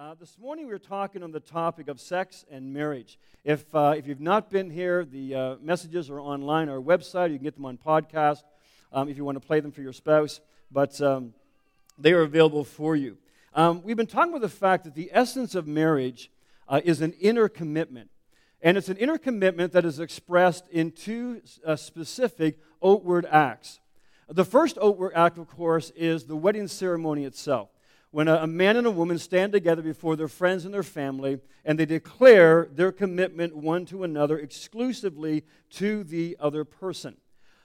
Uh, this morning we are talking on the topic of sex and marriage. If, uh, if you've not been here, the uh, messages are online, our website. You can get them on podcast um, if you want to play them for your spouse, but um, they are available for you. Um, we've been talking about the fact that the essence of marriage uh, is an inner commitment. And it's an inner commitment that is expressed in two uh, specific outward acts. The first outward act, of course, is the wedding ceremony itself when a, man and a woman stand together before their friends and their family and they declare their commitment one to another exclusively to the other person.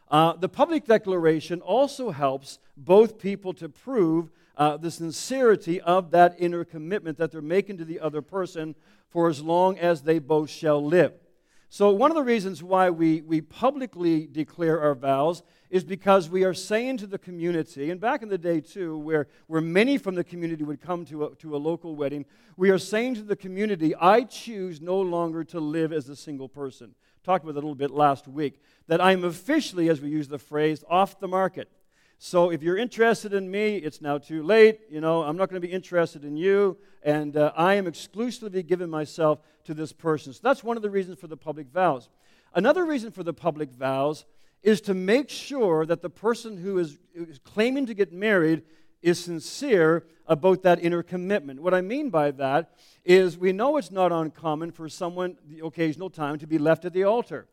Uh, the public declaration also helps both people to prove uh, the sincerity of that inner commitment that they're making to the other person for as long as they both shall live. So, one of the reasons why we, we publicly declare our vows is because we are saying to the community, and back in the day too, where, where many from the community would come to a, to a local wedding, we are saying to the community, I choose no longer to live as a single person. Talked about it a little bit last week. That I'm officially, as we use the phrase, off the market. So if you're interested in me, it's now too late. You know, I'm not going to be interested in you. And uh, I am exclusively giving myself to this person. So that's one of the reasons for the public vows. Another reason for the public vows is to make sure that the person who is, is claiming to get married is sincere about that inner commitment. What I mean by that is we know it's not uncommon for someone, the occasional time, to be left at the altar.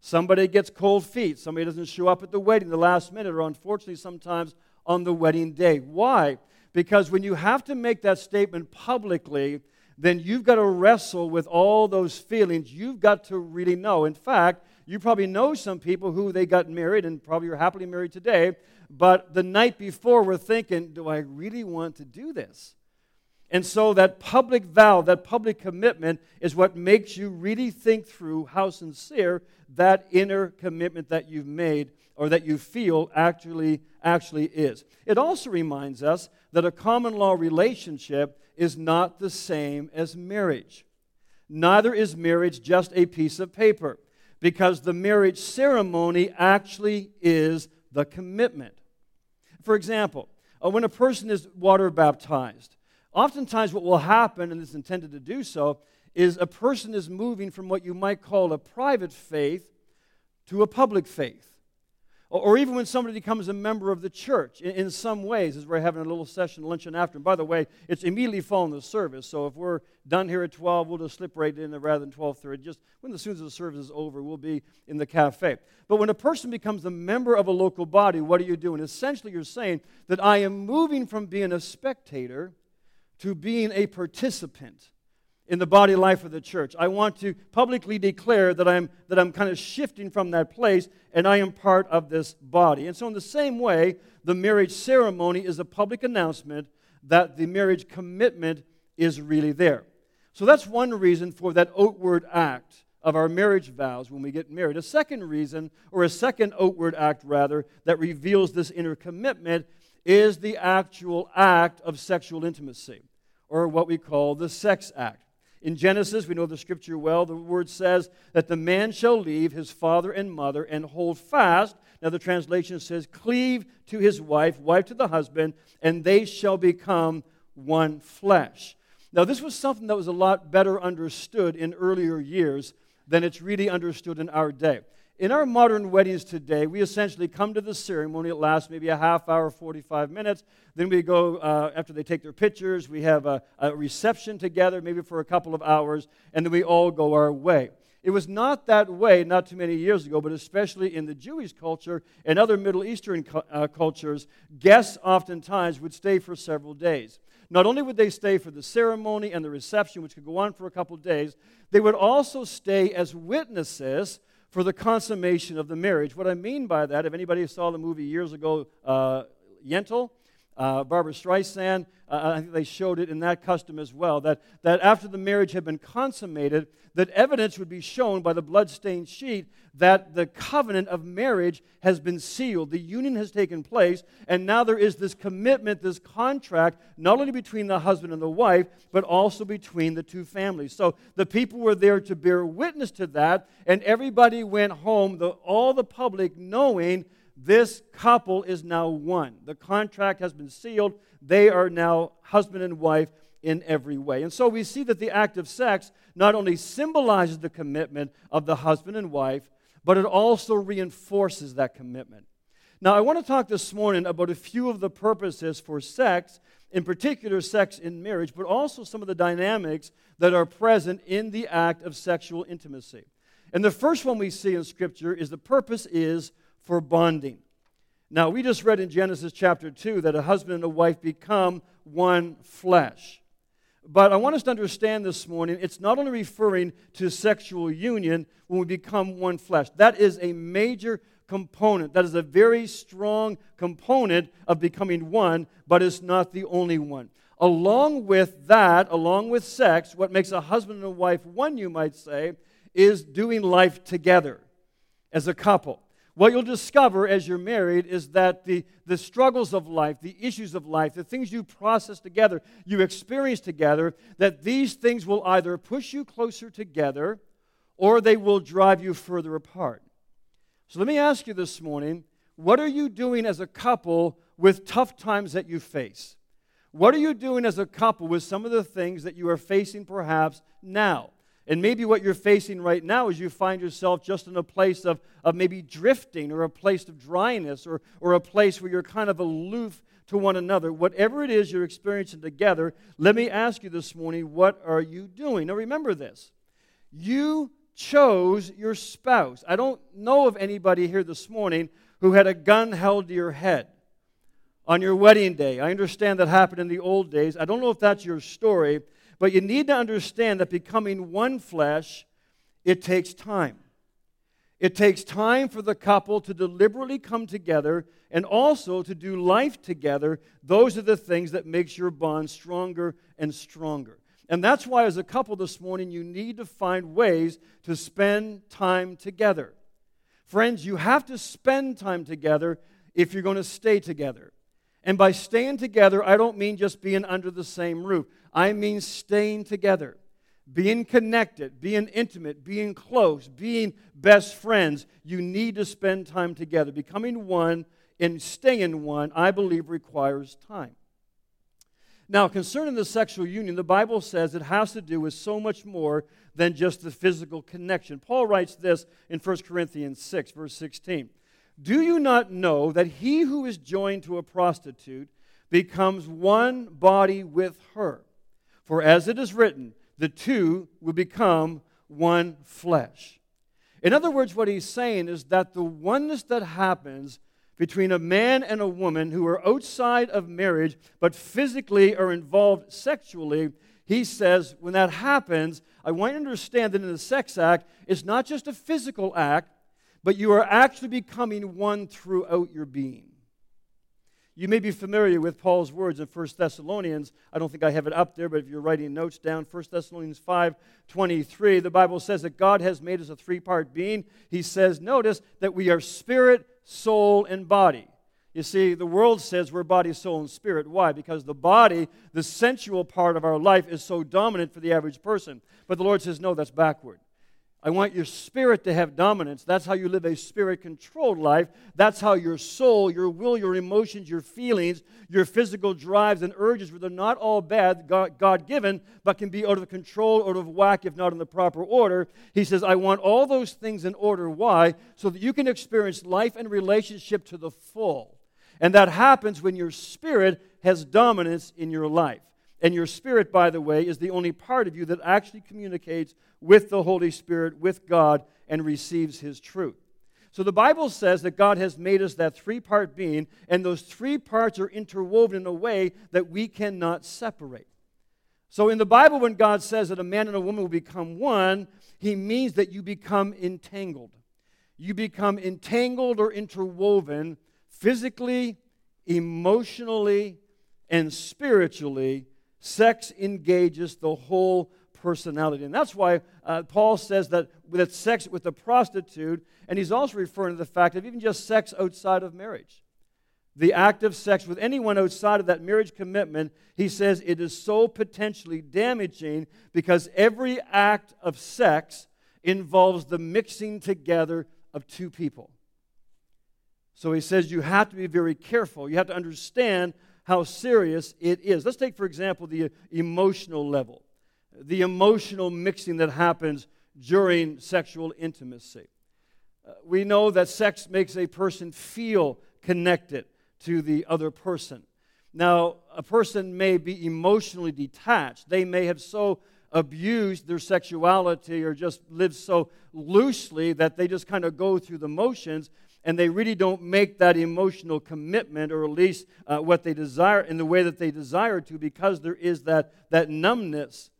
Somebody gets cold feet. Somebody doesn't show up at the wedding the last minute, or unfortunately, sometimes on the wedding day. Why? Because when you have to make that statement publicly, then you've got to wrestle with all those feelings. You've got to really know. In fact, you probably know some people who they got married and probably are happily married today, but the night before were thinking, do I really want to do this? And so that public vow, that public commitment is what makes you really think through how sincere that inner commitment that you've made or that you feel actually actually is. It also reminds us that a common law relationship is not the same as marriage. Neither is marriage just a piece of paper because the marriage ceremony actually is the commitment. For example, uh, when a person is water baptized, oftentimes what will happen, and it's intended to do so, is a person is moving from what you might call a private faith to a public faith or even when somebody becomes a member of the church in, some ways as we're having a little session luncheon after. And by the way it's immediately following the service. So if we're done here at 12 we'll just slip right in there rather than 12.30 just when as soon as the service is over we'll be in the cafe. But when a person becomes a member of a local body what are you doing essentially you're saying that i am moving from being a spectator to being a participant in the body life of the church. I want to publicly declare that I'm, that I'm kind of shifting from that place and I am part of this body. And so, in the same way, the marriage ceremony is a public announcement that the marriage commitment is really there. So, that's one reason for that outward act of our marriage vows when we get married. A second reason, or a second outward act rather, that reveals this inner commitment is the actual act of sexual intimacy, or what we call the sex act. In Genesis, we know the scripture well. The word says that the man shall leave his father and mother and hold fast. Now, the translation says, cleave to his wife, wife to the husband, and they shall become one flesh. Now, this was something that was a lot better understood in earlier years than it's really understood in our day. In our modern weddings today, we essentially come to the ceremony. It lasts maybe a half hour, 45 minutes. Then we go, uh, after they take their pictures, we have a, a reception together, maybe for a couple of hours, and then we all go our way. It was not that way not too many years ago, but especially in the Jewish culture and other Middle Eastern uh, cultures, guests oftentimes would stay for several days. Not only would they stay for the ceremony and the reception, which could go on for a couple of days, they would also stay as witnesses for the consummation of the marriage. What I mean by that, if anybody saw the movie years ago, uh, Yentl, uh, Barbra Streisand, uh, I think they showed it in that custom as well, that, that after the marriage had been consummated, that evidence would be shown by the blood-stained sheet that the covenant of marriage has been sealed. The union has taken place, and now there is this commitment, this contract, not only between the husband and the wife, but also between the two families. So the people were there to bear witness to that, and everybody went home, the, all the public knowing this couple is now one. The contract has been sealed. They are now husband and wife in every way. And so we see that the act of sex not only symbolizes the commitment of the husband and wife, but it also reinforces that commitment. Now, I want to talk this morning about a few of the purposes for sex, in particular, sex in marriage, but also some of the dynamics that are present in the act of sexual intimacy. And the first one we see in Scripture is the purpose is for bonding. Now, we just read in Genesis chapter 2 that a husband and a wife become one flesh. But I want us to understand this morning it's not only referring to sexual union when we become one flesh, that is a major component. That is a very strong component of becoming one, but it's not the only one. Along with that, along with sex, what makes a husband and a wife one, you might say, is doing life together as a couple. What you'll discover as you're married is that the, the struggles of life, the issues of life, the things you process together, you experience together, that these things will either push you closer together or they will drive you further apart. So let me ask you this morning what are you doing as a couple with tough times that you face? What are you doing as a couple with some of the things that you are facing perhaps now? And maybe what you're facing right now is you find yourself just in a place of, of maybe drifting or a place of dryness or, or a place where you're kind of aloof to one another. Whatever it is you're experiencing together, let me ask you this morning what are you doing? Now remember this you chose your spouse. I don't know of anybody here this morning who had a gun held to your head on your wedding day. I understand that happened in the old days. I don't know if that's your story, but you need to understand that becoming one flesh, it takes time. It takes time for the couple to deliberately come together and also to do life together. Those are the things that makes your bond stronger and stronger. And that's why as a couple this morning you need to find ways to spend time together. Friends, you have to spend time together if you're going to stay together. And by staying together, I don't mean just being under the same roof. I mean staying together, being connected, being intimate, being close, being best friends. You need to spend time together. Becoming one and staying one, I believe, requires time. Now, concerning the sexual union, the Bible says it has to do with so much more than just the physical connection. Paul writes this in 1 Corinthians 6, verse 16. Do you not know that he who is joined to a prostitute becomes one body with her? For as it is written, the two will become one flesh. In other words, what he's saying is that the oneness that happens between a man and a woman who are outside of marriage but physically are involved sexually, he says, when that happens, I want you to understand that in the sex act, it's not just a physical act, but you are actually becoming one throughout your being. You may be familiar with Paul's words in 1 Thessalonians. I don't think I have it up there, but if you're writing notes down, 1 Thessalonians 5 23, the Bible says that God has made us a three part being. He says, notice that we are spirit, soul, and body. You see, the world says we're body, soul, and spirit. Why? Because the body, the sensual part of our life, is so dominant for the average person. But the Lord says, no, that's backward. I want your spirit to have dominance. That's how you live a spirit controlled life. That's how your soul, your will, your emotions, your feelings, your physical drives and urges, they're not all bad, God given, but can be out of control, out of whack, if not in the proper order. He says, I want all those things in order. Why? So that you can experience life and relationship to the full. And that happens when your spirit has dominance in your life. And your spirit, by the way, is the only part of you that actually communicates with the Holy Spirit, with God, and receives His truth. So the Bible says that God has made us that three part being, and those three parts are interwoven in a way that we cannot separate. So in the Bible, when God says that a man and a woman will become one, He means that you become entangled. You become entangled or interwoven physically, emotionally, and spiritually Sex engages the whole personality. And that's why uh, Paul says that with sex with a prostitute, and he's also referring to the fact of even just sex outside of marriage. The act of sex with anyone outside of that marriage commitment, he says it is so potentially damaging because every act of sex involves the mixing together of two people. So he says you have to be very careful. You have to understand how serious it is. Let's take, for example, the emotional level, the emotional mixing that happens during sexual intimacy. Uh, we know that sex makes a person feel connected to the other person. Now, a person may be emotionally detached. They may have so abused their sexuality or just lived so loosely that they just kind of go through the motions and they really don't make that emotional commitment or at least uh, what they desire in the way that they desire to because there is that, that numbness.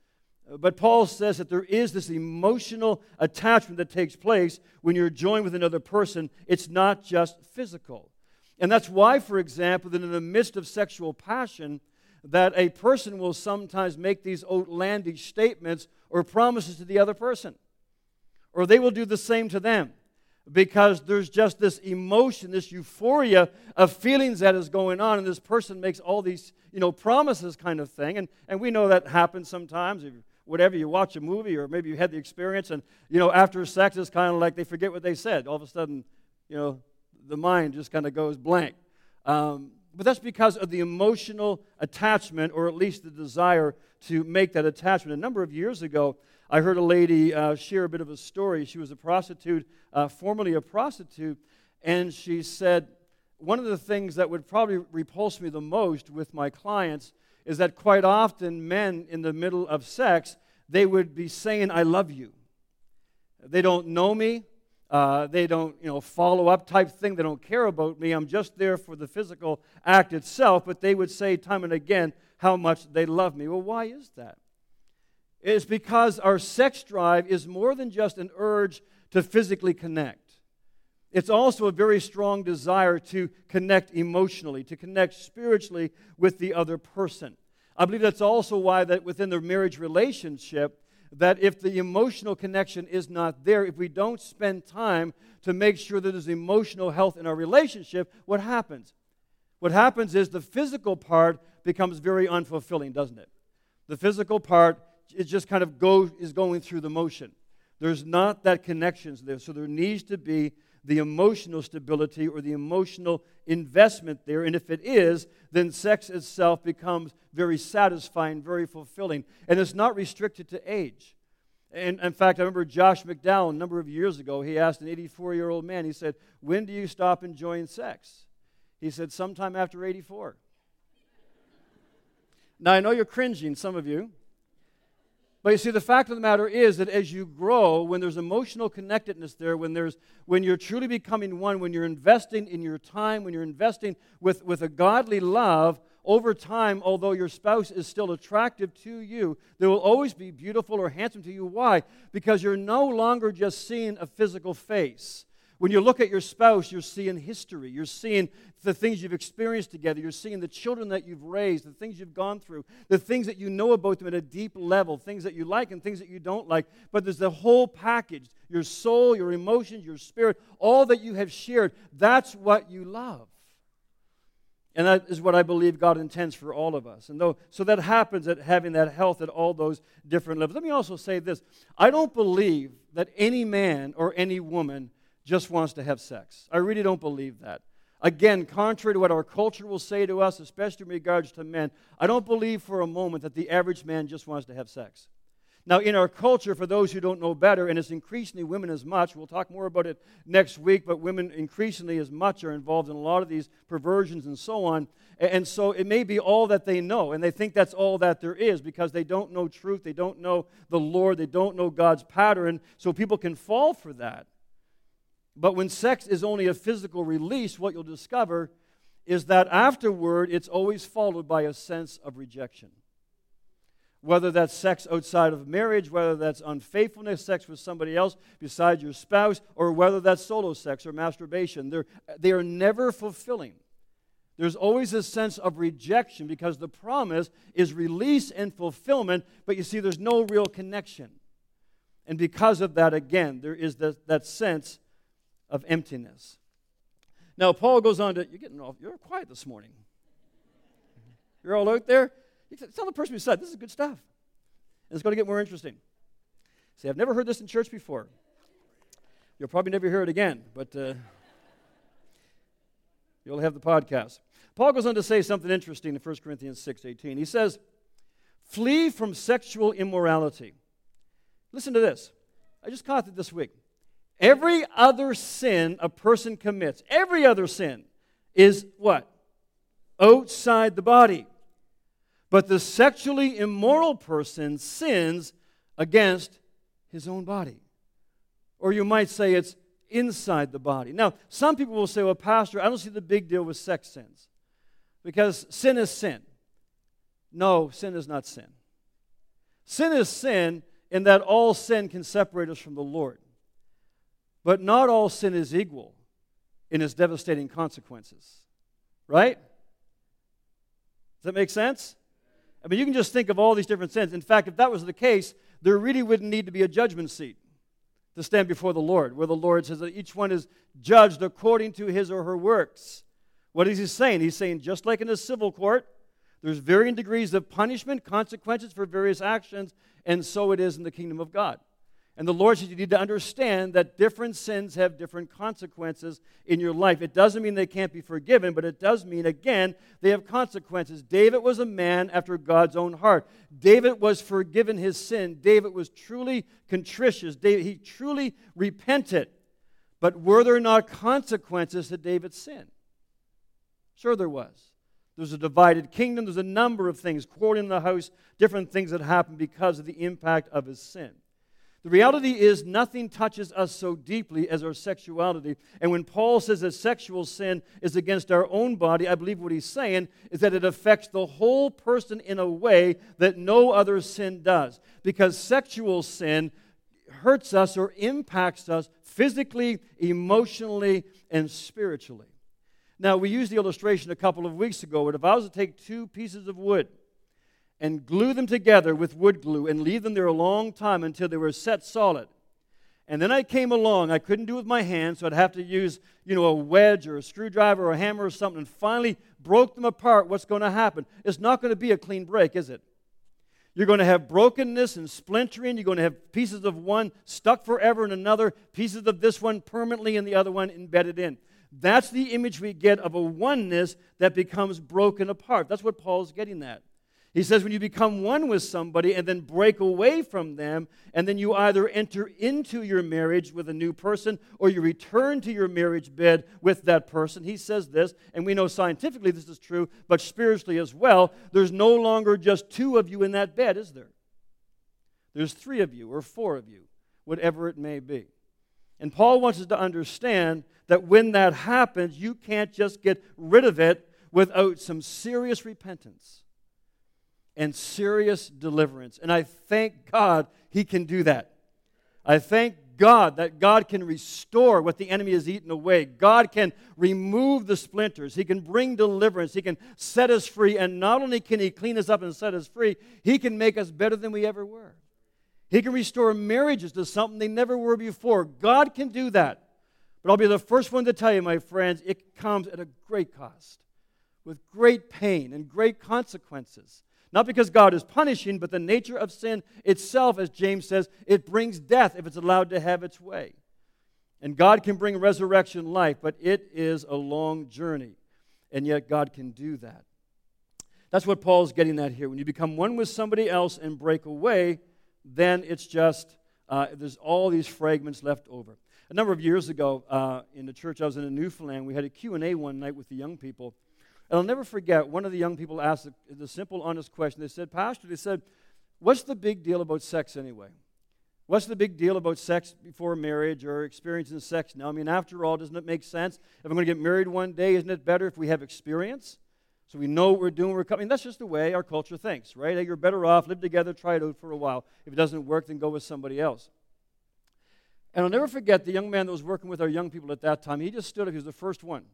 But Paul says that there is this emotional attachment that takes place when you're joined with another person. It's not just physical. And that's why, for example, that in the midst of sexual passion, that a person will sometimes make these outlandish statements or promises to the other person. Or they will do the same to them because there's just this emotion, this euphoria of feelings that is going on, and this person makes all these, you know, promises kind of thing. And, and we know that happens sometimes. If, whatever, you watch a movie, or maybe you had the experience, and, you know, after sex, it's kind of like they forget what they said. All of a sudden, you know, the mind just kind of goes blank. Um, but that's because of the emotional attachment, or at least the desire to make that attachment. A number of years ago, I heard a lady uh, share a bit of a story. She was a prostitute, uh, formerly a prostitute, and she said, One of the things that would probably repulse me the most with my clients is that quite often men in the middle of sex, they would be saying, I love you. They don't know me. Uh, they don't, you know, follow up type thing. They don't care about me. I'm just there for the physical act itself. But they would say time and again how much they love me. Well, why is that? It's because our sex drive is more than just an urge to physically connect. It's also a very strong desire to connect emotionally, to connect spiritually with the other person. I believe that's also why that within the marriage relationship, that if the emotional connection is not there, if we don't spend time to make sure that there's emotional health in our relationship, what happens? What happens is the physical part becomes very unfulfilling, doesn't it? The physical part it just kind of go, is going through the motion. There's not that connection there. So there needs to be the emotional stability or the emotional investment there. And if it is, then sex itself becomes very satisfying, very fulfilling. And it's not restricted to age. And in fact, I remember Josh McDowell a number of years ago, he asked an 84 year old man, he said, When do you stop enjoying sex? He said, Sometime after 84. now, I know you're cringing, some of you. But you see, the fact of the matter is that as you grow, when there's emotional connectedness there, when, there's, when you're truly becoming one, when you're investing in your time, when you're investing with, with a godly love, over time, although your spouse is still attractive to you, they will always be beautiful or handsome to you. Why? Because you're no longer just seeing a physical face. When you look at your spouse, you're seeing history. You're seeing the things you've experienced together. You're seeing the children that you've raised, the things you've gone through, the things that you know about them at a deep level, things that you like and things that you don't like. But there's the whole package your soul, your emotions, your spirit, all that you have shared. That's what you love. And that is what I believe God intends for all of us. And though, so that happens at having that health at all those different levels. Let me also say this I don't believe that any man or any woman just wants to have sex. I really don't believe that. Again, contrary to what our culture will say to us, especially in regards to men, I don't believe for a moment that the average man just wants to have sex. Now, in our culture, for those who don't know better, and it's increasingly women as much, we'll talk more about it next week, but women increasingly as much are involved in a lot of these perversions and so on. And so it may be all that they know, and they think that's all that there is because they don't know truth, they don't know the Lord, they don't know God's pattern, so people can fall for that. But when sex is only a physical release, what you'll discover is that afterward it's always followed by a sense of rejection. Whether that's sex outside of marriage, whether that's unfaithfulness, sex with somebody else besides your spouse, or whether that's solo sex or masturbation, they're, they are never fulfilling. There's always a sense of rejection because the promise is release and fulfillment, but you see, there's no real connection. And because of that, again, there is that, that sense of emptiness. Now, Paul goes on to, you're getting off, you're quiet this morning. You're all out there. Tell the person beside, this is good stuff. And it's going to get more interesting. See, I've never heard this in church before. You'll probably never hear it again, but uh, you'll have the podcast. Paul goes on to say something interesting in 1 Corinthians 6:18. He says, "Flee from sexual immorality." Listen to this. I just caught it this week. Every other sin a person commits, every other sin is what? Outside the body. But the sexually immoral person sins against his own body. Or you might say it's inside the body. Now, some people will say, well, Pastor, I don't see the big deal with sex sins because sin is sin. No, sin is not sin. Sin is sin in that all sin can separate us from the Lord. But not all sin is equal in its devastating consequences. Right? Does that make sense? I mean, you can just think of all these different sins. In fact, if that was the case, there really wouldn't need to be a judgment seat to stand before the Lord, where the Lord says that each one is judged according to his or her works. What is he saying? He's saying, just like in a civil court, there's varying degrees of punishment, consequences for various actions, and so it is in the kingdom of God. And the Lord says you need to understand that different sins have different consequences in your life. It doesn't mean they can't be forgiven, but it does mean, again, they have consequences. David was a man after God's own heart. David was forgiven his sin. David was truly contritious. David, he truly repented. But were there not consequences to David's sin? Sure, there was. There's a divided kingdom. There's a number of things, quarreling in the house, different things that happened because of the impact of his sin. The reality is, nothing touches us so deeply as our sexuality. And when Paul says that sexual sin is against our own body, I believe what he's saying is that it affects the whole person in a way that no other sin does. Because sexual sin hurts us or impacts us physically, emotionally, and spiritually. Now, we used the illustration a couple of weeks ago, but if I was to take two pieces of wood, and glue them together with wood glue and leave them there a long time until they were set solid. And then I came along. I couldn't do it with my hands, so I'd have to use, you know, a wedge or a screwdriver or a hammer or something, and finally broke them apart. What's going to happen? It's not going to be a clean break, is it? You're going to have brokenness and splintering. You're going to have pieces of one stuck forever in another, pieces of this one permanently in the other one embedded in. That's the image we get of a oneness that becomes broken apart. That's what Paul's getting at. He says, when you become one with somebody and then break away from them, and then you either enter into your marriage with a new person or you return to your marriage bed with that person, he says this, and we know scientifically this is true, but spiritually as well, there's no longer just two of you in that bed, is there? There's three of you or four of you, whatever it may be. And Paul wants us to understand that when that happens, you can't just get rid of it without some serious repentance and serious deliverance. And I thank God He can do that. I thank God that God can restore what the enemy has eaten away. God can remove the splinters. He can bring deliverance. He can set us free. And not only can He clean us up and set us free, He can make us better than we ever were. He can restore marriages to something they never were before. God can do that. But I'll be the first one to tell you, my friends, it comes at a great cost, with great pain and great consequences. Not because God is punishing, but the nature of sin itself, as James says, it brings death if it's allowed to have its way. And God can bring resurrection life, but it is a long journey. And yet God can do that. That's what Paul's getting at here. When you become one with somebody else and break away, then it's just, uh, there's all these fragments left over. A number of years ago uh, in the church I was in in Newfoundland, we had a Q&A one night with the young people. And I'll never forget, one of the young people asked the, the simple, honest question. They said, Pastor, they said, what's the big deal about sex anyway? What's the big deal about sex before marriage or experiencing sex now? I mean, after all, doesn't it make sense? If I'm going to get married one day, isn't it better if we have experience? So we know what we're doing, we're coming. That's just the way our culture thinks, right? You're better off, live together, try it out for a while. If it doesn't work, then go with somebody else. And I'll never forget the young man that was working with our young people at that time. He just stood up, he was the first one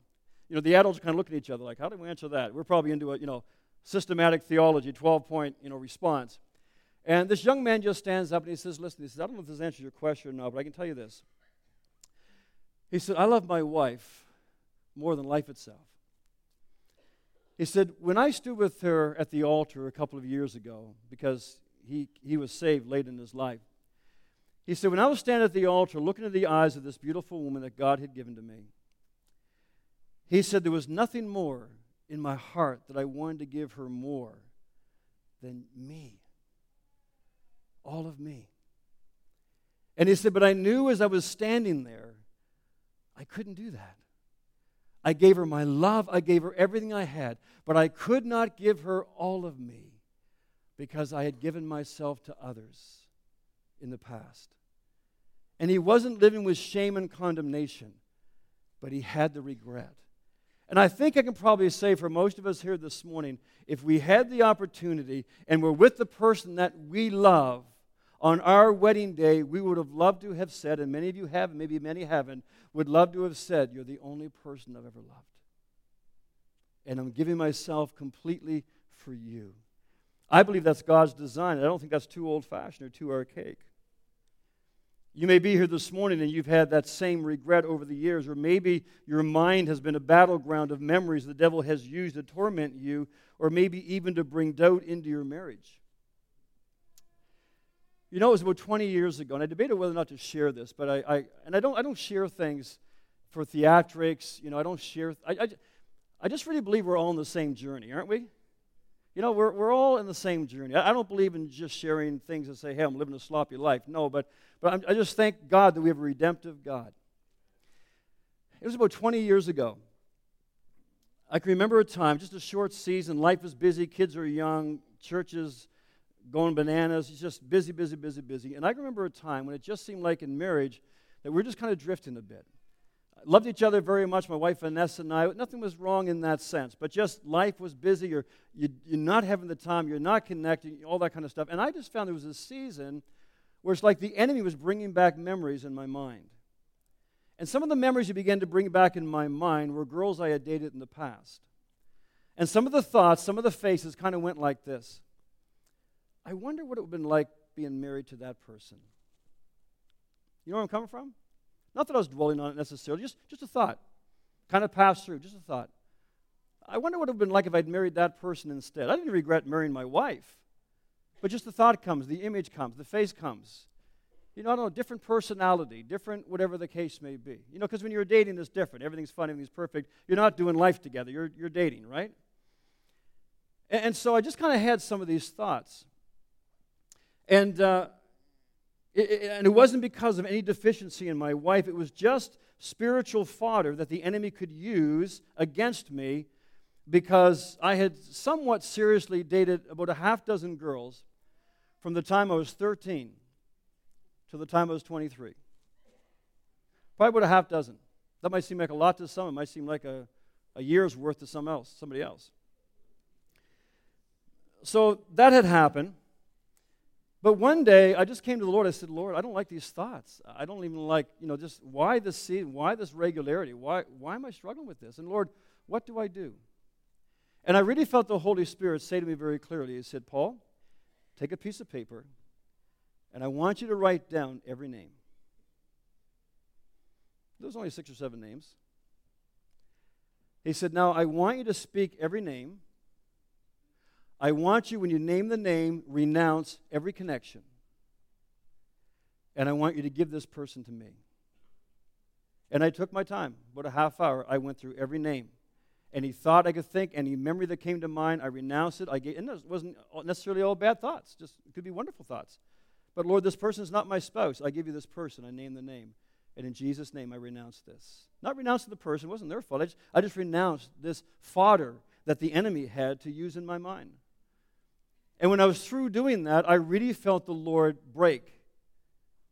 you know, the adults kind of look at each other like, how do we answer that? We're probably into a, you know, systematic theology, 12 point, you know, response. And this young man just stands up and he says, listen, he says, I don't know if this answers your question or not, but I can tell you this. He said, I love my wife more than life itself. He said, when I stood with her at the altar a couple of years ago, because he, he was saved late in his life, he said, when I was standing at the altar looking into the eyes of this beautiful woman that God had given to me, he said there was nothing more in my heart that I wanted to give her more than me. All of me. And he said, But I knew as I was standing there, I couldn't do that. I gave her my love, I gave her everything I had, but I could not give her all of me because I had given myself to others in the past. And he wasn't living with shame and condemnation, but he had the regret. And I think I can probably say for most of us here this morning if we had the opportunity and were with the person that we love on our wedding day, we would have loved to have said, and many of you have, maybe many haven't, would love to have said, You're the only person I've ever loved. And I'm giving myself completely for you. I believe that's God's design. I don't think that's too old fashioned or too archaic. You may be here this morning and you've had that same regret over the years, or maybe your mind has been a battleground of memories the devil has used to torment you, or maybe even to bring doubt into your marriage. You know, it was about 20 years ago, and I debated whether or not to share this, but I, I and I don't, I don't share things for theatrics. You know, I don't share. I, I, I just really believe we're all on the same journey, aren't we? You know, we're, we're all in the same journey. I, don't believe in just sharing things and say, hey, I'm living a sloppy life. No, but but I'm, I just thank God that we have a redemptive God. It was about 20 years ago. I can remember a time, just a short season. Life is busy, kids are young, churches going bananas. It's just busy, busy, busy, busy. And I can remember a time when it just seemed like in marriage that we are just kind of drifting a bit. Loved each other very much, my wife Vanessa and I. Nothing was wrong in that sense, but just life was busy. You're, you, you're not having the time, you're not connecting, all that kind of stuff. And I just found there was a season where it's like the enemy was bringing back memories in my mind. And some of the memories he began to bring back in my mind were girls I had dated in the past. And some of the thoughts, some of the faces kind of went like this I wonder what it would have been like being married to that person. You know where I'm coming from? Not that I was dwelling on it necessarily, just, just a thought. Kind of passed through, just a thought. I wonder what it would have been like if I'd married that person instead. I didn't regret marrying my wife. But just the thought comes, the image comes, the face comes. You know, I don't know, different personality, different whatever the case may be. You know, because when you're dating, it's different. Everything's fun, everything's perfect. You're not doing life together, you're, you're dating, right? And, and so I just kind of had some of these thoughts. And, uh, it, it, and it wasn't because of any deficiency in my wife, it was just spiritual fodder that the enemy could use against me because I had somewhat seriously dated about a half dozen girls from the time I was 13 to the time I was 23. Probably about a half dozen. That might seem like a lot to some. It might seem like a, a year's worth to some else, somebody else. So that had happened. But one day I just came to the Lord. I said, Lord, I don't like these thoughts. I don't even like, you know, just why this seed? Why this regularity? Why, why am I struggling with this? And Lord, what do I do? And I really felt the Holy Spirit say to me very clearly, He said, Paul, take a piece of paper, and I want you to write down every name. There's only six or seven names. He said, Now I want you to speak every name. I want you, when you name the name, renounce every connection. And I want you to give this person to me. And I took my time, about a half hour. I went through every name any thought I could think, any memory that came to mind, I renounced it. I gave, and it wasn't necessarily all bad thoughts, just it could be wonderful thoughts. But Lord, this person is not my spouse. I give you this person. I name the name. And in Jesus' name, I renounce this. Not renouncing the person, it wasn't their fault. I just, I just renounced this fodder that the enemy had to use in my mind. And when I was through doing that, I really felt the Lord break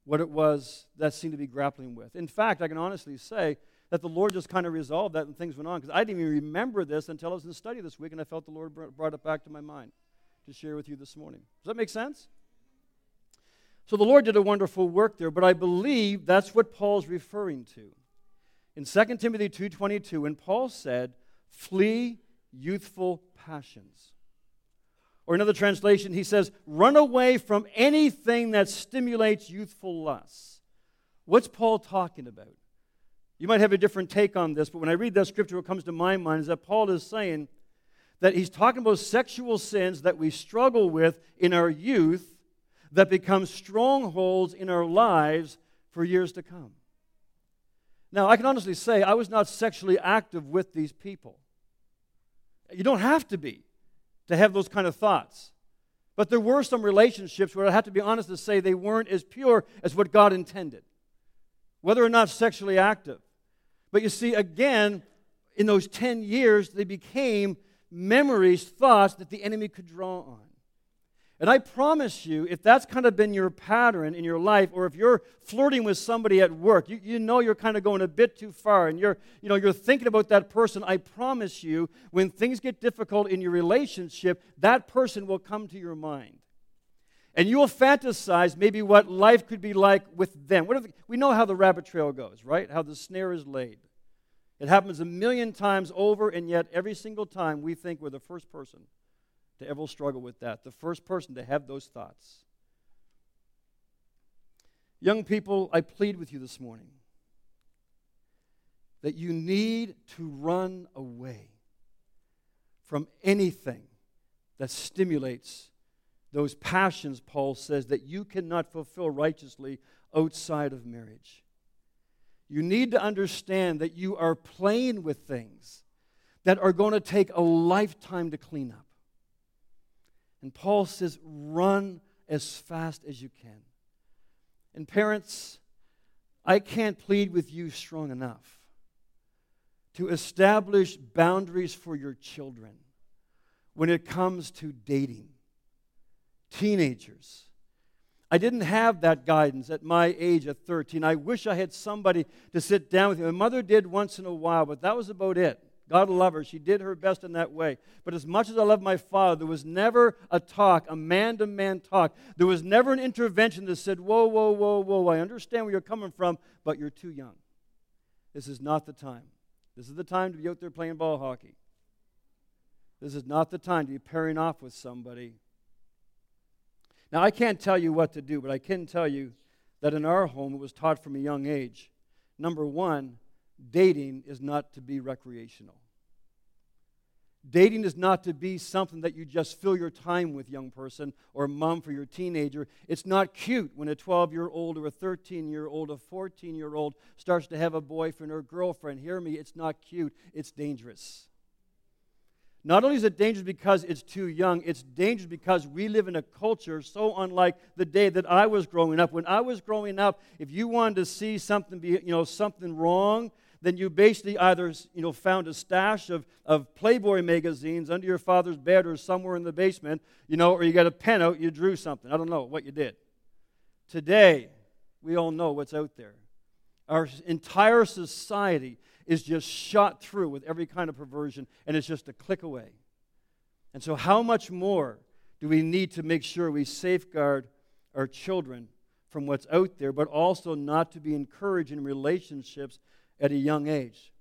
what it was that seemed to be grappling with. In fact, I can honestly say that the Lord just kind of resolved that and things went on. Because I didn't even remember this until I was in study this week, and I felt the Lord brought it back to my mind to share with you this morning. Does that make sense? So the Lord did a wonderful work there, but I believe that's what Paul's referring to. In 2 Timothy 2:22, when Paul said, "Flee youthful passions." Or another translation, he says, "Run away from anything that stimulates youthful lusts." What's Paul talking about? You might have a different take on this, but when I read that scripture, what comes to my mind is that Paul is saying that he's talking about sexual sins that we struggle with in our youth that become strongholds in our lives for years to come. Now, I can honestly say I was not sexually active with these people. You don't have to be to have those kind of thoughts. But there were some relationships where I have to be honest to say they weren't as pure as what God intended, whether or not sexually active. But you see, again, in those 10 years, they became memories, thoughts that the enemy could draw on. And I promise you, if that's kind of been your pattern in your life, or if you're flirting with somebody at work, you, you know you're kind of going a bit too far and you're, you know, you're thinking about that person, I promise you, when things get difficult in your relationship, that person will come to your mind. And you will fantasize maybe what life could be like with them. What if, we know how the rabbit trail goes, right? How the snare is laid. It happens a million times over, and yet every single time we think we're the first person to ever struggle with that, the first person to have those thoughts. Young people, I plead with you this morning that you need to run away from anything that stimulates those passions, Paul says, that you cannot fulfill righteously outside of marriage. You need to understand that you are playing with things that are going to take a lifetime to clean up. And Paul says, run as fast as you can. And parents, I can't plead with you strong enough to establish boundaries for your children when it comes to dating. Teenagers. I didn't have that guidance at my age at 13. I wish I had somebody to sit down with me. My mother did once in a while, but that was about it. God love her. She did her best in that way. But as much as I love my father, there was never a talk, a man to man talk. There was never an intervention that said, Whoa, whoa, whoa, whoa, I understand where you're coming from, but you're too young. This is not the time. This is the time to be out there playing ball hockey. This is not the time to be pairing off with somebody. Now, I can't tell you what to do, but I can tell you that in our home it was taught from a young age. Number one, dating is not to be recreational. Dating is not to be something that you just fill your time with, young person, or mom for your teenager. It's not cute when a 12 year old or a 13 year old, a 14 year old starts to have a boyfriend or girlfriend. Hear me, it's not cute, it's dangerous. Not only is it dangerous because it's too young, it's dangerous because we live in a culture so unlike the day that I was growing up. When I was growing up, if you wanted to see something be, you know, something wrong, then you basically either you know, found a stash of, of Playboy magazines under your father's bed or somewhere in the basement, you know, or you got a pen out, you drew something. I don't know what you did. Today, we all know what's out there. Our entire society is just shot through with every kind of perversion, and it's just a click away. And so, how much more do we need to make sure we safeguard our children from what's out there, but also not to be encouraged in relationships at a young age.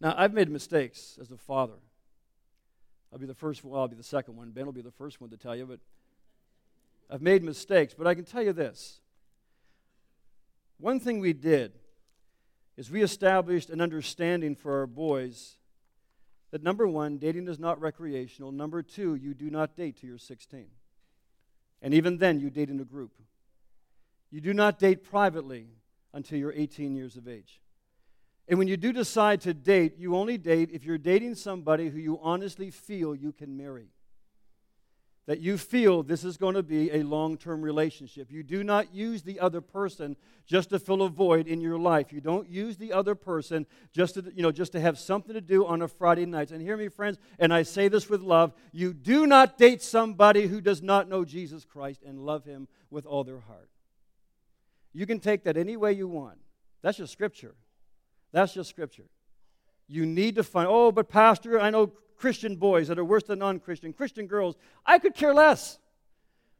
Now, I've made mistakes as a father. I'll be the first well, I'll be the second one. Ben will be the first one to tell you, but I've made mistakes. But I can tell you this one thing we did is we established an understanding for our boys that number one, dating is not recreational. Number two, you do not date till you're 16. And even then, you date in a group. You do not date privately until you're 18 years of age. And when you do decide to date, you only date if you're dating somebody who you honestly feel you can marry. That you feel this is going to be a long term relationship. You do not use the other person just to fill a void in your life. You don't use the other person just to, you know, just to have something to do on a Friday night. And hear me, friends, and I say this with love you do not date somebody who does not know Jesus Christ and love him with all their heart. You can take that any way you want. That's just scripture. That's just scripture. You need to find, oh, but Pastor, I know Christian boys that are worse than non Christian, Christian girls. I could care less.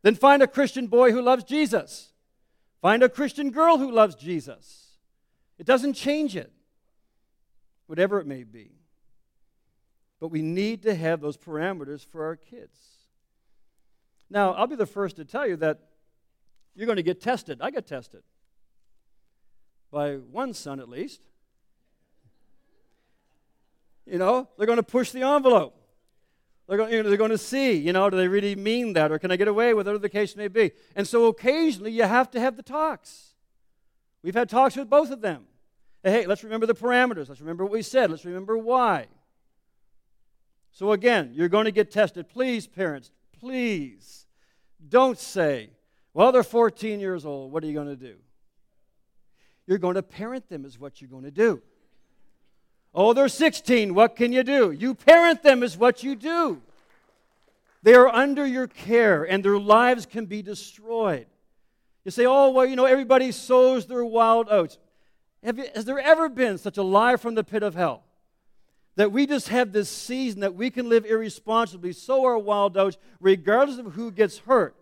Then find a Christian boy who loves Jesus. Find a Christian girl who loves Jesus. It doesn't change it, whatever it may be. But we need to have those parameters for our kids. Now, I'll be the first to tell you that you're going to get tested. I got tested by one son at least. You know, they're going to push the envelope. They're going, they're going to see, you know, do they really mean that or can I get away with whatever the case may be? And so occasionally you have to have the talks. We've had talks with both of them. Hey, let's remember the parameters. Let's remember what we said. Let's remember why. So again, you're going to get tested. Please, parents, please don't say, well, they're 14 years old. What are you going to do? You're going to parent them, is what you're going to do. Oh, they're 16. What can you do? You parent them, is what you do. They are under your care, and their lives can be destroyed. You say, oh, well, you know, everybody sows their wild oats. You, has there ever been such a lie from the pit of hell? that we just have this season that we can live irresponsibly, sow our wild oats, regardless of who gets hurt,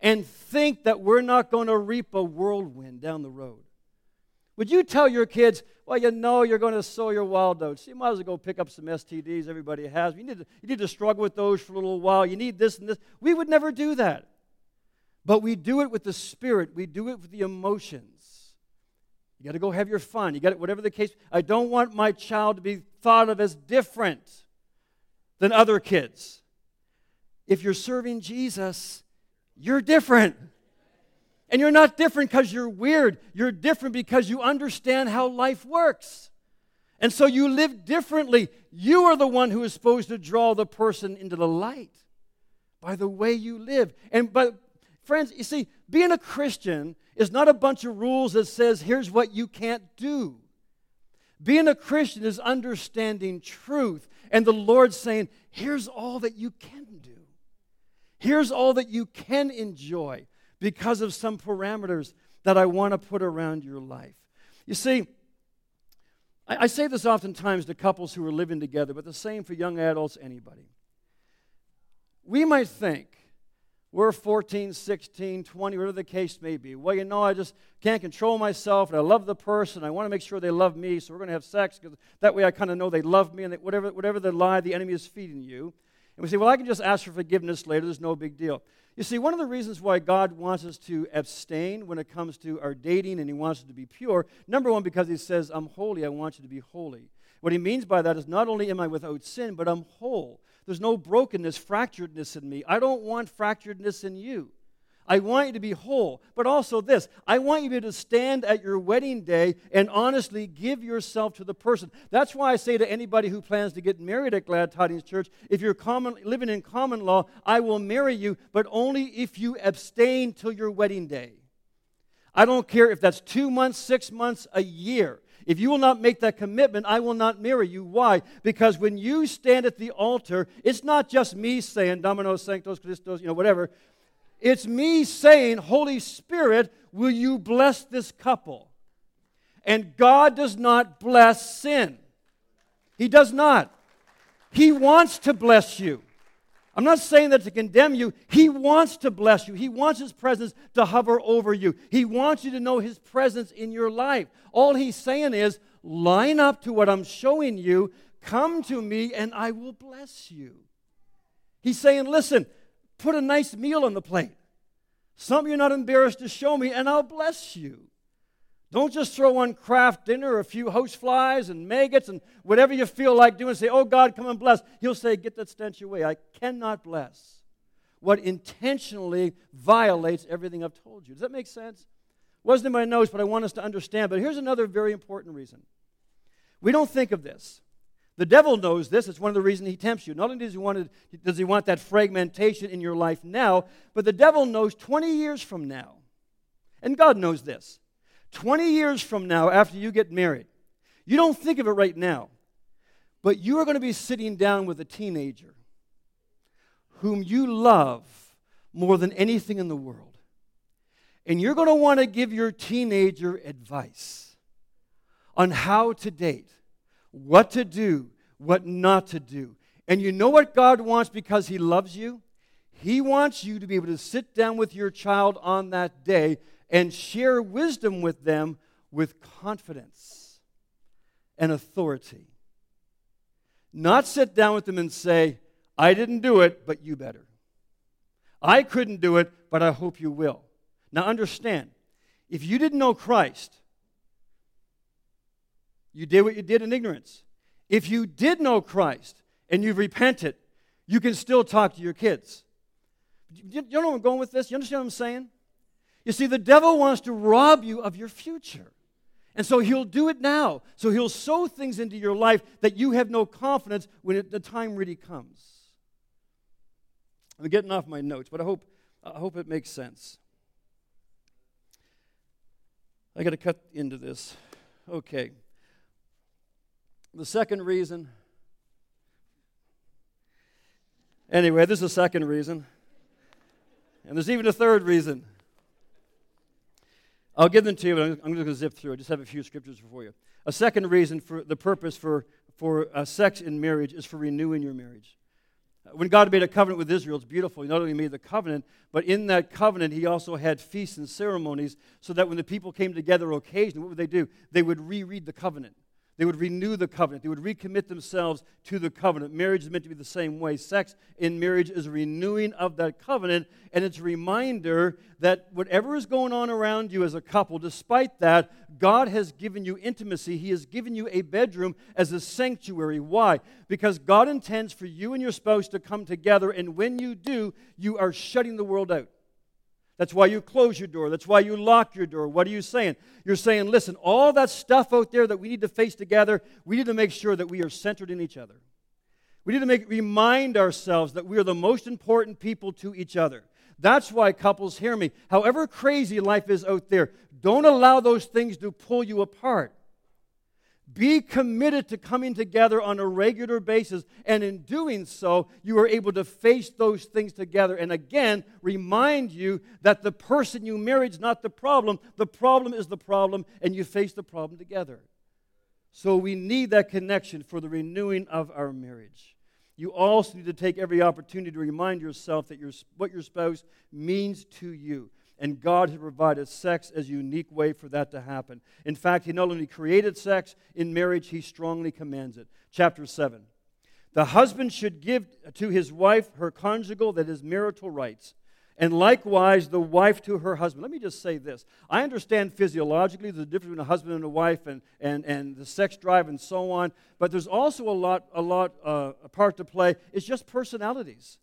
and think that we're not going to reap a whirlwind down the road. Would you tell your kids, well, you know you're going to sow your wild oats. You might as well go pick up some STDs everybody has. You need, to, you need to struggle with those for a little while. You need this and this. We would never do that. But we do it with the spirit, we do it with the emotions. You got to go have your fun. You got to, whatever the case. I don't want my child to be thought of as different than other kids. If you're serving Jesus, you're different. And you're not different because you're weird. You're different because you understand how life works. And so you live differently. You are the one who is supposed to draw the person into the light by the way you live. And but friends, you see, being a Christian is not a bunch of rules that says here's what you can't do. Being a Christian is understanding truth and the Lord saying, here's all that you can. Here's all that you can enjoy because of some parameters that I want to put around your life. You see, I, I say this oftentimes to couples who are living together, but the same for young adults, anybody. We might think we're 14, 16, 20, whatever the case may be. Well, you know, I just can't control myself, and I love the person. I want to make sure they love me, so we're going to have sex because that way I kind of know they love me, and they, whatever, whatever the lie the enemy is feeding you. And we say, well, I can just ask for forgiveness later. There's no big deal. You see, one of the reasons why God wants us to abstain when it comes to our dating and He wants us to be pure, number one, because He says, I'm holy, I want you to be holy. What He means by that is not only am I without sin, but I'm whole. There's no brokenness, fracturedness in me. I don't want fracturedness in you. I want you to be whole. But also, this I want you to stand at your wedding day and honestly give yourself to the person. That's why I say to anybody who plans to get married at Glad Tidings Church if you're common, living in common law, I will marry you, but only if you abstain till your wedding day. I don't care if that's two months, six months, a year. If you will not make that commitment, I will not marry you. Why? Because when you stand at the altar, it's not just me saying, Domino Sanctus Christus, you know, whatever. It's me saying, Holy Spirit, will you bless this couple? And God does not bless sin. He does not. He wants to bless you. I'm not saying that to condemn you. He wants to bless you. He wants His presence to hover over you. He wants you to know His presence in your life. All He's saying is, line up to what I'm showing you, come to me, and I will bless you. He's saying, listen, put a nice meal on the plate. Something you're not embarrassed to show me, and I'll bless you. Don't just throw one Kraft dinner, a few house flies and maggots and whatever you feel like doing. Say, oh God, come and bless. He'll say, get that stench away. I cannot bless what intentionally violates everything I've told you. Does that make sense? Wasn't in my notes, but I want us to understand. But here's another very important reason. We don't think of this. The devil knows this. It's one of the reasons he tempts you. Not only does he, want does he want that fragmentation in your life now, but the devil knows 20 years from now, and God knows this 20 years from now, after you get married, you don't think of it right now, but you are going to be sitting down with a teenager whom you love more than anything in the world. And you're going to want to give your teenager advice on how to date, what to do, what not to do. And you know what God wants because He loves you? He wants you to be able to sit down with your child on that day and share wisdom with them with confidence and authority. Not sit down with them and say, I didn't do it, but you better. I couldn't do it, but I hope you will. Now understand, if you didn't know Christ, you did what you did in ignorance. If you did know Christ and you've repented, you can still talk to your kids. You, know where I'm going with this? You understand what I'm saying? You see, the devil wants to rob you of your future. And so he'll do it now. So he'll sow things into your life that you have no confidence when it, the time really comes. I'm getting off my notes, but I hope, I hope it makes sense. I got to cut into this. Okay. The second reason. Anyway, this is the second reason. And there's even a third reason. I'll give them to you, but I'm, just going to zip through. I just have a few scriptures for you. A second reason for the purpose for, for uh, sex in marriage is for renewing your marriage. When God made a covenant with Israel, it's beautiful. He not only made the covenant, but in that covenant, He also had feasts and ceremonies so that when the people came together occasionally, what would they do? They would reread the covenant. They would renew the covenant. They would recommit themselves to the covenant. Marriage is meant to be the same way. Sex in marriage is a renewing of that covenant, and it's a reminder that whatever is going on around you as a couple, despite that, God has given you intimacy. He has given you a bedroom as a sanctuary. Why? Because God intends for you and your spouse to come together, and when you do, you are shutting the world out. That's why you close your door. That's why you lock your door. What are you saying? You're saying, listen, all that stuff out there that we need to face together, we need to make sure that we are centered in each other. We need to make, remind ourselves that we are the most important people to each other. That's why couples hear me. However crazy life is out there, don't allow those things to pull you apart. Be committed to coming together on a regular basis, and in doing so, you are able to face those things together. And again, remind you that the person you marry is not the problem, the problem is the problem, and you face the problem together. So we need that connection for the renewing of our marriage. You also need to take every opportunity to remind yourself that your, what your spouse means to you. And God has provided sex as a unique way for that to happen. In fact, He not only created sex in marriage, He strongly commands it. Chapter 7. The husband should give to his wife her conjugal, that is, marital rights, and likewise the wife to her husband. Let me just say this. I understand physiologically the difference between a husband and a wife and, and, and the sex drive and so on, but there's also a lot, a lot uh, a part to play. It's just personalities.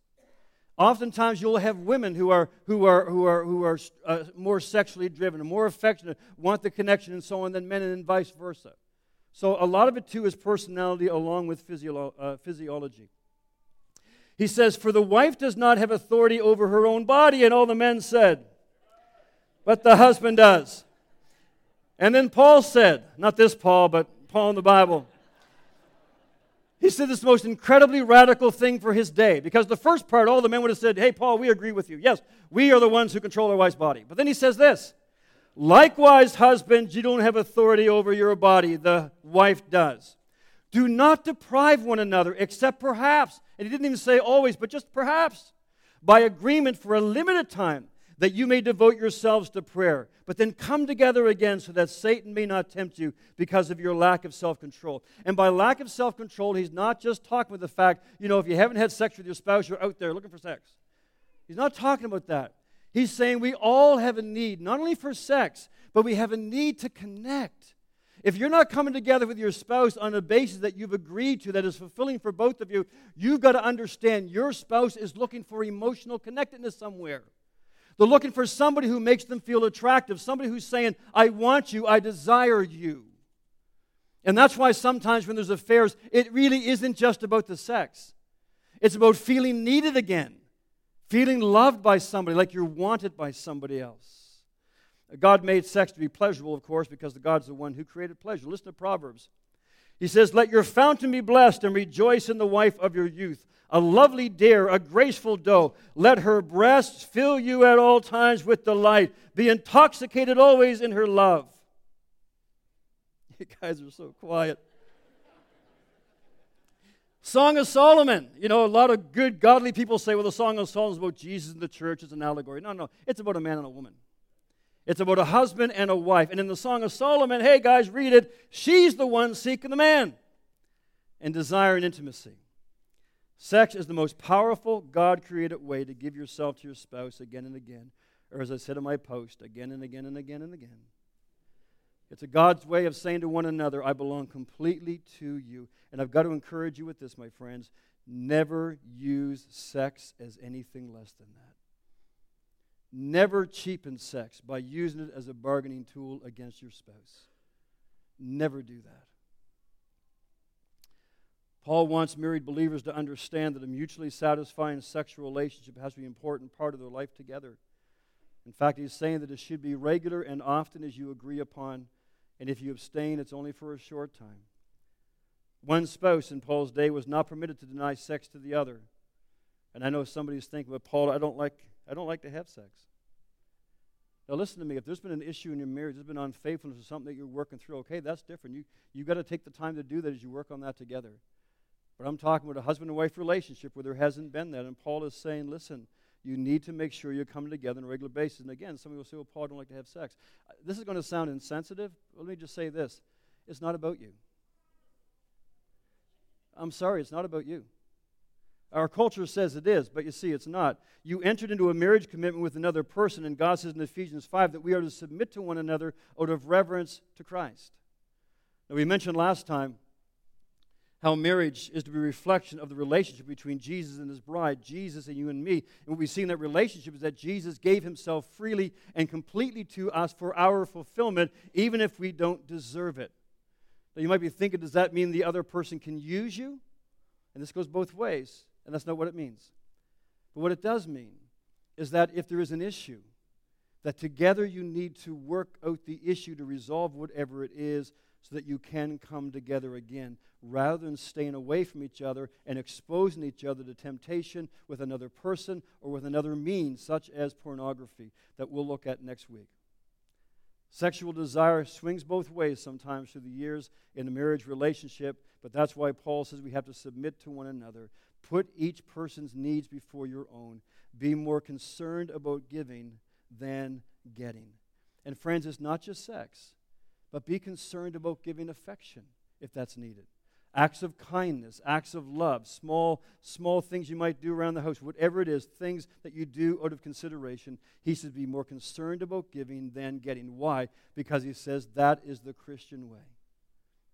Oftentimes, you'll have women who are, who are, who are, who are uh, more sexually driven more affectionate, want the connection and so on, than men, and vice versa. So, a lot of it too is personality along with uh, physiology. He says, For the wife does not have authority over her own body, and all the men said, but the husband does. And then Paul said, not this Paul, but Paul in the Bible. He said this most incredibly radical thing for his day because the first part, all the men would have said, Hey, Paul, we agree with you. Yes, we are the ones who control our wife's body. But then he says this Likewise, husbands, you don't have authority over your body, the wife does. Do not deprive one another, except perhaps, and he didn't even say always, but just perhaps, by agreement for a limited time that you may devote yourselves to prayer, but then come together again so that Satan may not tempt you because of your lack of self control. And by lack of self control, he's not just talking about the fact, you know, if you haven't had sex with your spouse, you're out there looking for sex. He's not talking about that. He's saying we all have a need, not only for sex, but we have a need to connect. If you're not coming together with your spouse on a basis that you've agreed to that is fulfilling for both of you, you've got to understand your spouse is looking for emotional connectedness somewhere. They're looking for somebody who makes them feel attractive, somebody who's saying, I want you, I desire you. And that's why sometimes when there's affairs, it really isn't just about the sex. It's about feeling needed again, feeling loved by somebody, like you're wanted by somebody else. God made sex to be pleasurable, of course, because the God's the one who created pleasure. Listen to Proverbs. He says, Let your fountain be blessed and rejoice in the wife of your youth a lovely deer, a graceful doe. Let her breasts fill you at all times with delight. Be intoxicated always in her love. You guys are so quiet. Song of Solomon. You know, a lot of good, godly people say, well, the Song of Solomon is about Jesus and the church. It's an allegory. No, no. It's about a man and a woman. It's about a husband and a wife. And in the Song of Solomon, hey, guys, read it. She's the one seeking the man and desiring intimacy. Sex is the most powerful, God created way to give yourself to your spouse again and again. Or, as I said in my post, again and again and again and again. It's a God's way of saying to one another, I belong completely to you. And I've got to encourage you with this, my friends. Never use sex as anything less than that. Never cheapen sex by using it as a bargaining tool against your spouse. Never do that. Paul wants married believers to understand that a mutually satisfying sexual relationship has to be an important part of their life together. In fact, he's saying that it should be regular and often as you agree upon, and if you abstain, it's only for a short time. One spouse in Paul's day was not permitted to deny sex to the other. And I know somebody's thinking, but Paul, I don't like, I don't like to have sex. Now listen to me. If there's been an issue in your marriage, there's been unfaithfulness or something that you're working through, okay, that's different. You you got to take the time to do that as you work on that together. But I'm talking about a husband and wife relationship where there hasn't been that. And Paul is saying, listen, you need to make sure you're coming together on a regular basis. And again, some people say, well, Paul, I don't like to have sex. Uh, this is going to sound insensitive. Let me just say this it's not about you. I'm sorry, it's not about you. Our culture says it is, but you see, it's not. You entered into a marriage commitment with another person, and God says in Ephesians 5 that we are to submit to one another out of reverence to Christ. Now, we mentioned last time how marriage is to be a reflection of the relationship between Jesus and his bride, Jesus and you and me. And what we see in that relationship is that Jesus gave himself freely and completely to us for our fulfillment, even if we don't deserve it. Now, you might be thinking, does that mean the other person can use you? And this goes both ways, and that's not what it means. But what it does mean is that if there is an issue, that together you need to work out the issue to resolve whatever it is so that you can come together again rather than staying away from each other and exposing each other to temptation with another person or with another means, such as pornography, that we'll look at next week. Sexual desire swings both ways sometimes through the years in a marriage relationship, but that's why Paul says we have to submit to one another. Put each person's needs before your own. Be more concerned about giving than getting. And friends, it's not just sex but be concerned about giving affection if that's needed. Acts of kindness, acts of love, small, small things you might do around the house, whatever it is, things that you do out of consideration. He says, be more concerned about giving than getting. Why? Because he says that is the Christian way.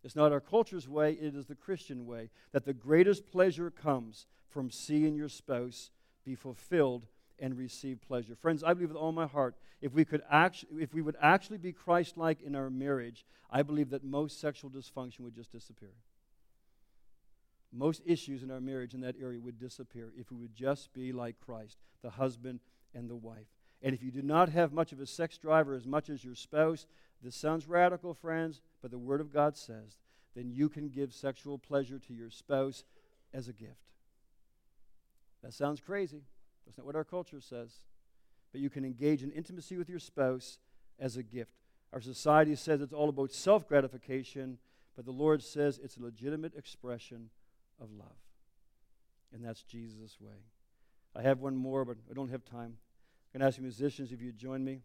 It's not our culture's way, it is the Christian way. That the greatest pleasure comes from seeing your spouse be fulfilled and receive pleasure. Friends, I believe with all my heart, if we, could actually, if we would actually be Christ like in our marriage, I believe that most sexual dysfunction would just disappear. Most issues in our marriage in that area would disappear if we would just be like Christ, the husband and the wife. And if you do not have much of a sex drive or as much as your spouse, this sounds radical, friends, but the Word of God says, then you can give sexual pleasure to your spouse as a gift. That sounds crazy. That's not what our culture says. But you can engage in intimacy with your spouse as a gift. Our society says it's all about self gratification, but the Lord says it's a legitimate expression of love. And that's Jesus' way. I have one more, but I don't have time. I'm going to ask you musicians if you'd join me.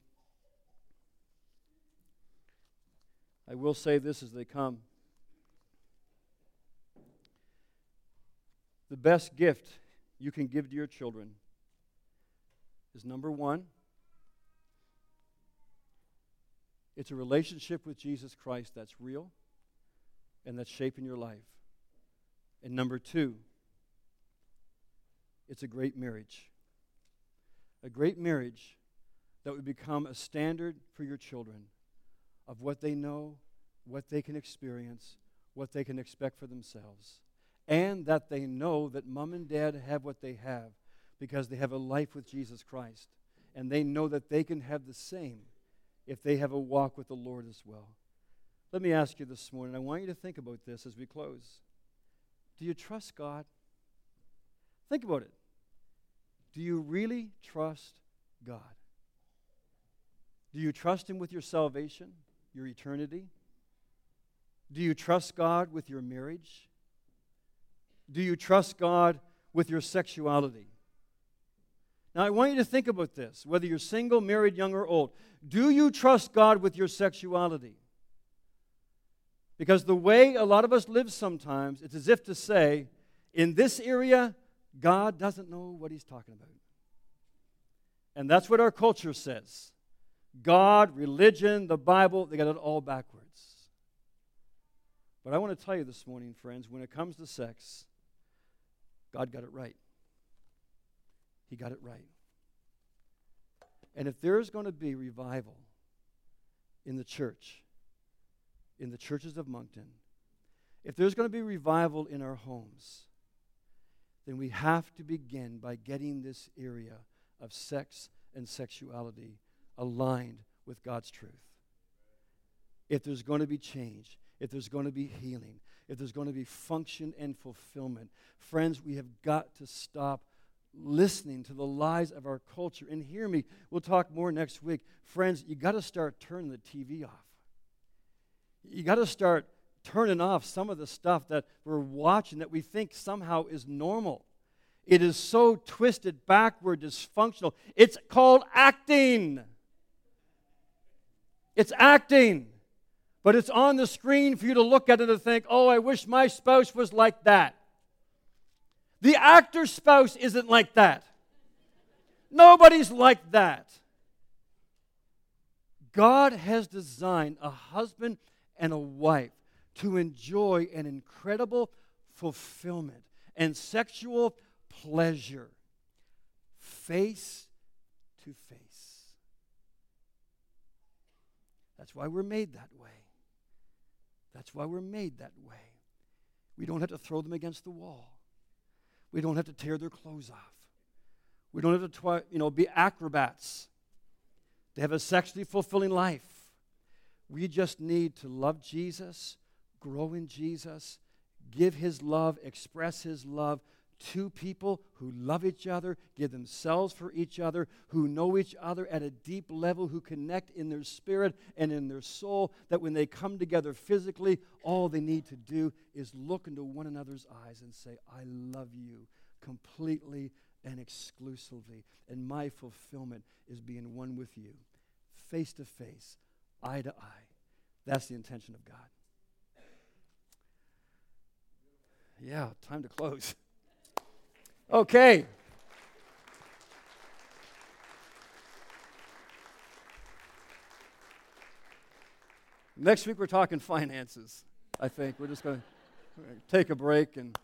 I will say this as they come. The best gift you can give to your children is number one, it's a relationship with Jesus Christ that's real and that's shaping your life. And number two, it's a great marriage. A great marriage that would become a standard for your children of what they know, what they can experience, what they can expect for themselves. And that they know that mom and dad have what they have because they have a life with Jesus Christ. And they know that they can have the same if they have a walk with the Lord as well. Let me ask you this morning. I want you to think about this as we close. Do you trust God? Think about it. Do you really trust God? Do you trust Him with your salvation, your eternity? Do you trust God with your marriage? Do you trust God with your sexuality? Now, I want you to think about this, whether you're single, married, young, or old. Do you trust God with your sexuality? Because the way a lot of us live sometimes, it's as if to say, in this area, God doesn't know what he's talking about. And that's what our culture says. God, religion, the Bible, they got it all backwards. But I want to tell you this morning, friends, when it comes to sex, God got it right. He got it right. And if there's going to be revival in the church, in the churches of Moncton, if there's going to be revival in our homes, then we have to begin by getting this area of sex and sexuality aligned with God's truth. If there's going to be change, if there's going to be healing, if there's going to be function and fulfillment, friends, we have got to stop listening to the lies of our culture. And hear me, we'll talk more next week. Friends, you got to start turning the TV off. You got to start turning off some of the stuff that we're watching that we think somehow is normal. It is so twisted, backward, dysfunctional. It's called acting. It's acting. But it's on the screen for you to look at it and think, oh, I wish my spouse was like that. The actor's spouse isn't like that. Nobody's like that. God has designed a husband and a wife to enjoy an incredible fulfillment and sexual pleasure face to face. That's why we're made that way. That's why we're made that way. We don't have to throw them against the wall. We don't have to tear their clothes off. We don't have to, twi- you know, be acrobats to have a sexually fulfilling life. We just need to love Jesus, grow in Jesus, give His love, express His love to people who love each other, give themselves for each other, who know each other at a deep level, who connect in their spirit and in their soul, that when they come together physically, all they need to do is look into one another's eyes and say, I love you completely and exclusively. And my fulfillment is being one with you, face to face, eye to eye. That's the intention of God. Yeah, time to close. Okay. Next week we're talking finances. I think we're just going to take a break and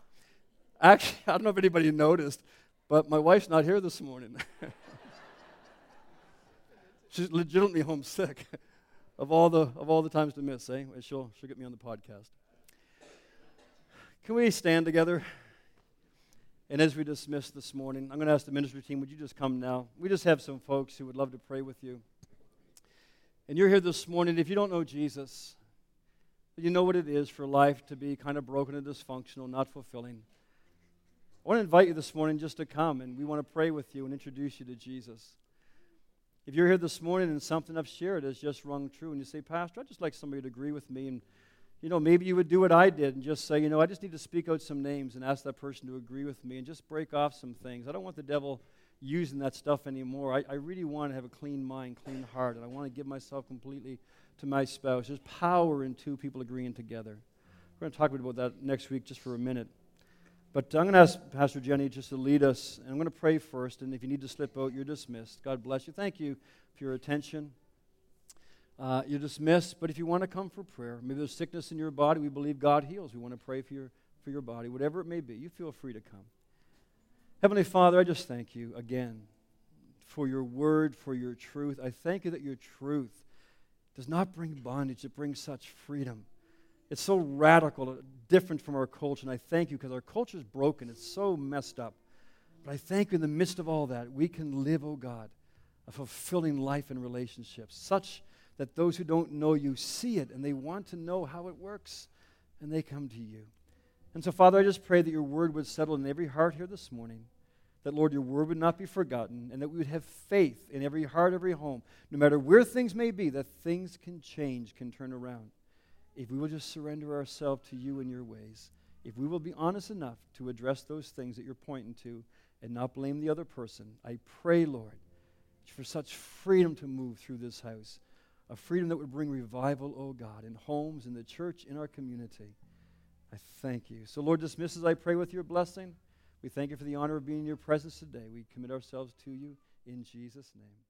actually I don't know if anybody noticed, but my wife's not here this morning. She's legitimately homesick of all the of all the times to miss, eh? She'll she'll get me on the podcast. Can we stand together? And as we dismiss this morning, I'm going to ask the ministry team, would you just come now? We just have some folks who would love to pray with you. And you're here this morning, if you don't know Jesus, you know what it is for life to be kind of broken and dysfunctional, not fulfilling. I want to invite you this morning just to come, and we want to pray with you and introduce you to Jesus. If you're here this morning and something I've shared has just rung true, and you say, Pastor, I'd just like somebody to agree with me and you know, maybe you would do what I did and just say, you know, I just need to speak out some names and ask that person to agree with me and just break off some things. I don't want the devil using that stuff anymore. I, I really want to have a clean mind, clean heart, and I want to give myself completely to my spouse. There's power in two people agreeing together. We're going to talk about that next week just for a minute. But I'm going to ask Pastor Jenny just to lead us, and I'm going to pray first. And if you need to slip out, you're dismissed. God bless you. Thank you for your attention. Uh, you're dismissed, but if you want to come for prayer, maybe there's sickness in your body, we believe God heals. We want to pray for your, for your body, whatever it may be. You feel free to come. Heavenly Father, I just thank you again for your word, for your truth. I thank you that your truth does not bring bondage, it brings such freedom. It's so radical, different from our culture, and I thank you because our culture is broken. It's so messed up. But I thank you in the midst of all that, we can live, oh God, a fulfilling life and relationships, such that those who don't know you see it and they want to know how it works and they come to you. And so, Father, I just pray that your word would settle in every heart here this morning. That, Lord, your word would not be forgotten, and that we would have faith in every heart, every home, no matter where things may be, that things can change, can turn around. If we will just surrender ourselves to you and your ways, if we will be honest enough to address those things that you're pointing to and not blame the other person, I pray, Lord, for such freedom to move through this house a freedom that would bring revival, oh God, in homes, in the church, in our community. I thank you. So, Lord, dismiss as I pray with your blessing. We thank you for the honor of being in your presence today. We commit ourselves to you in Jesus' name.